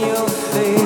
your face.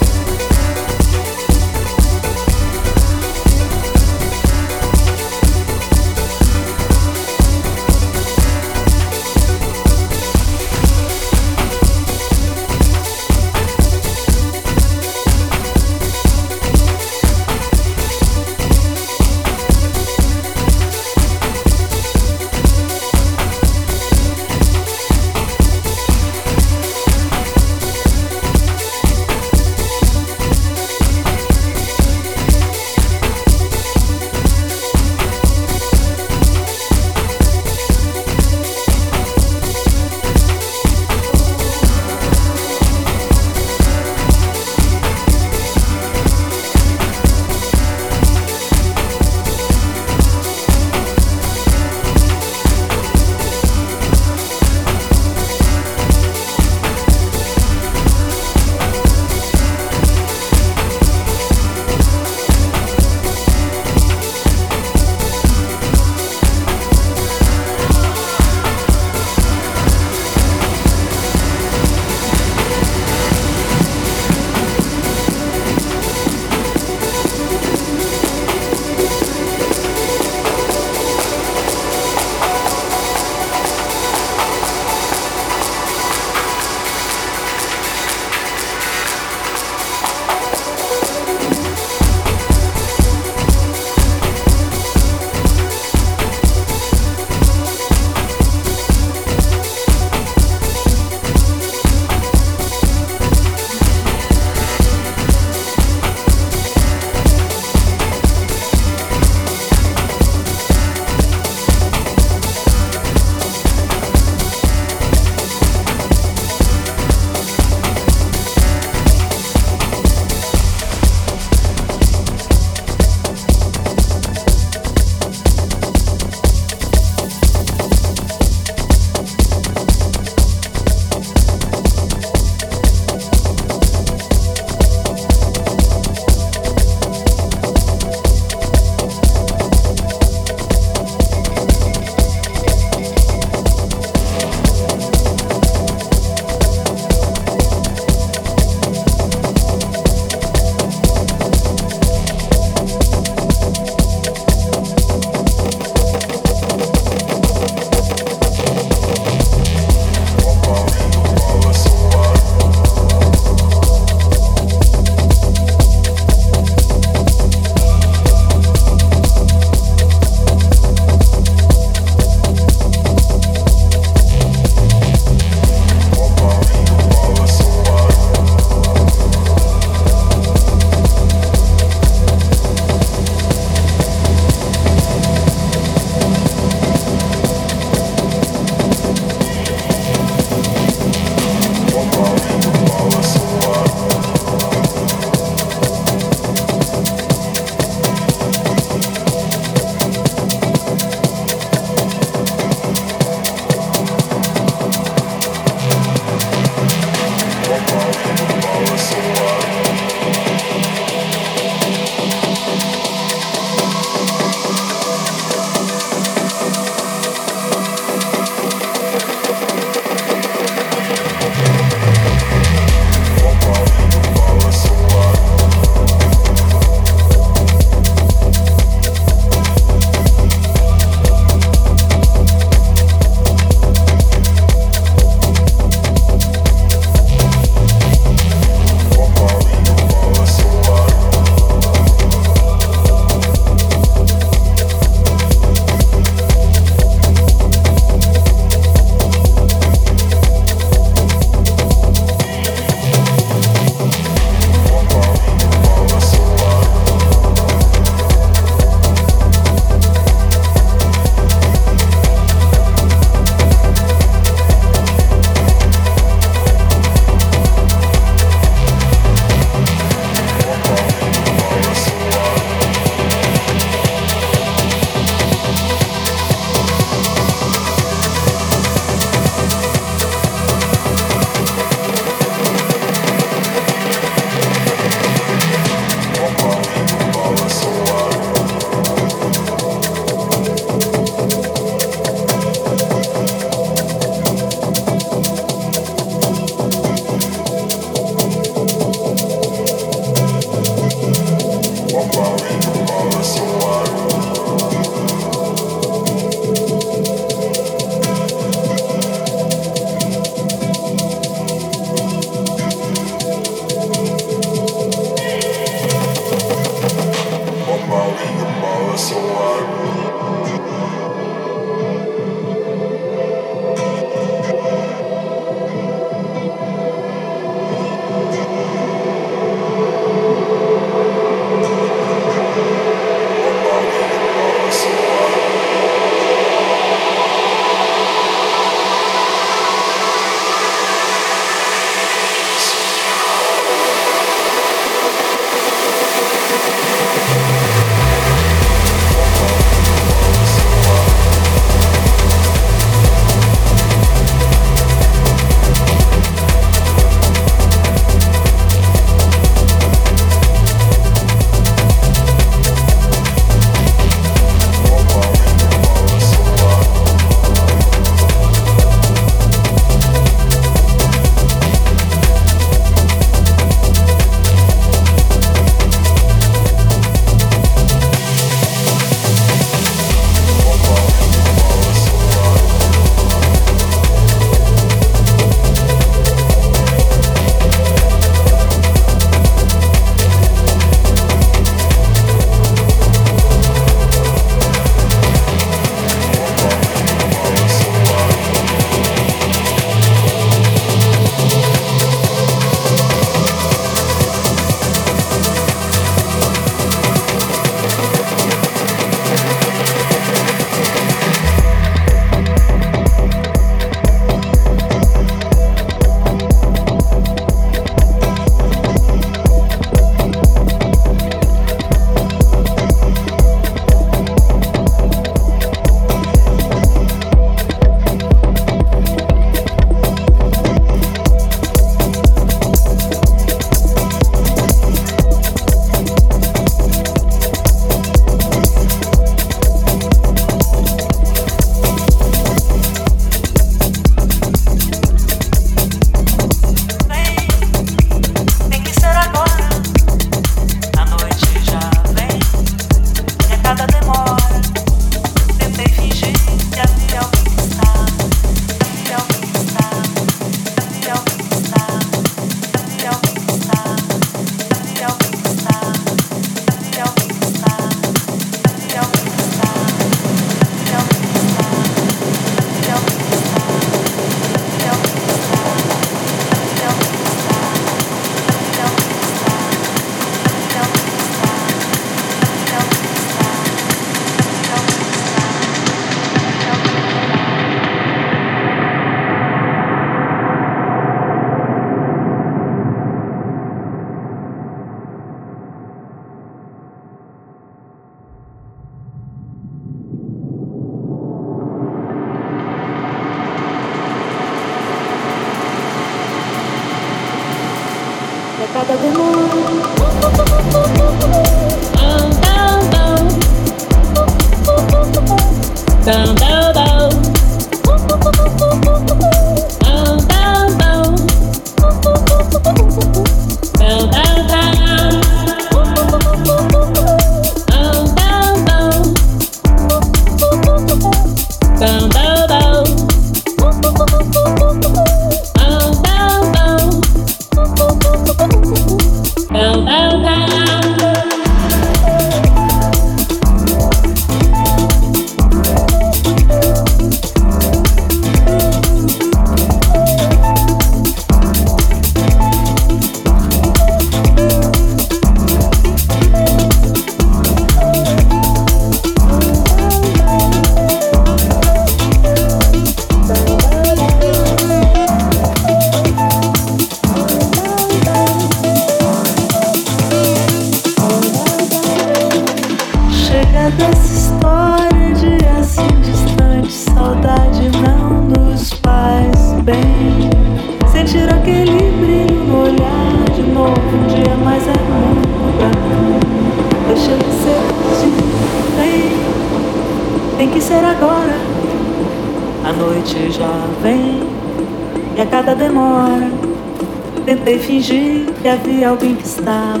Alguém que estava.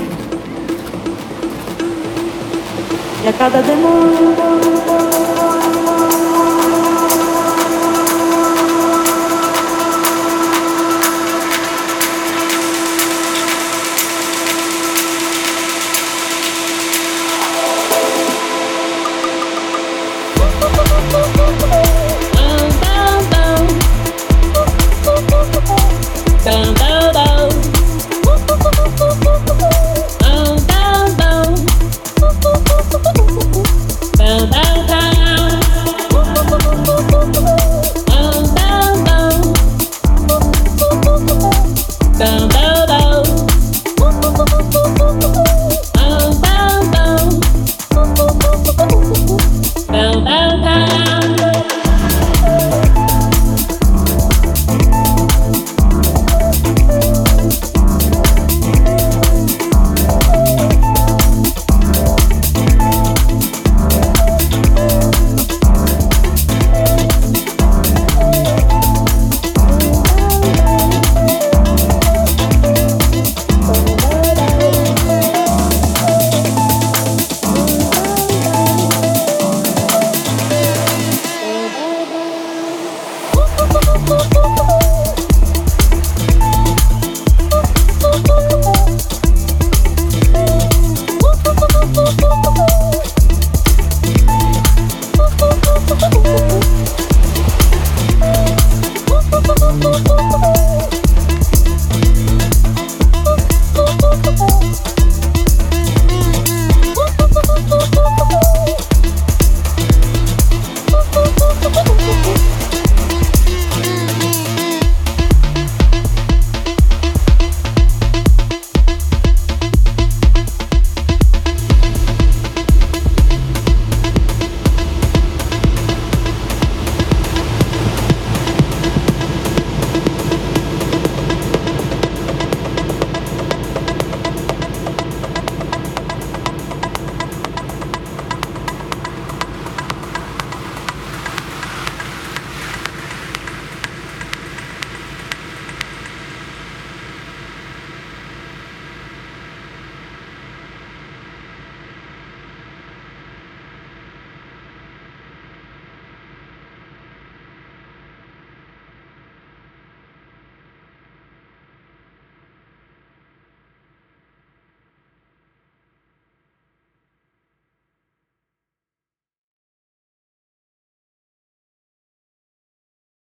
E a cada demora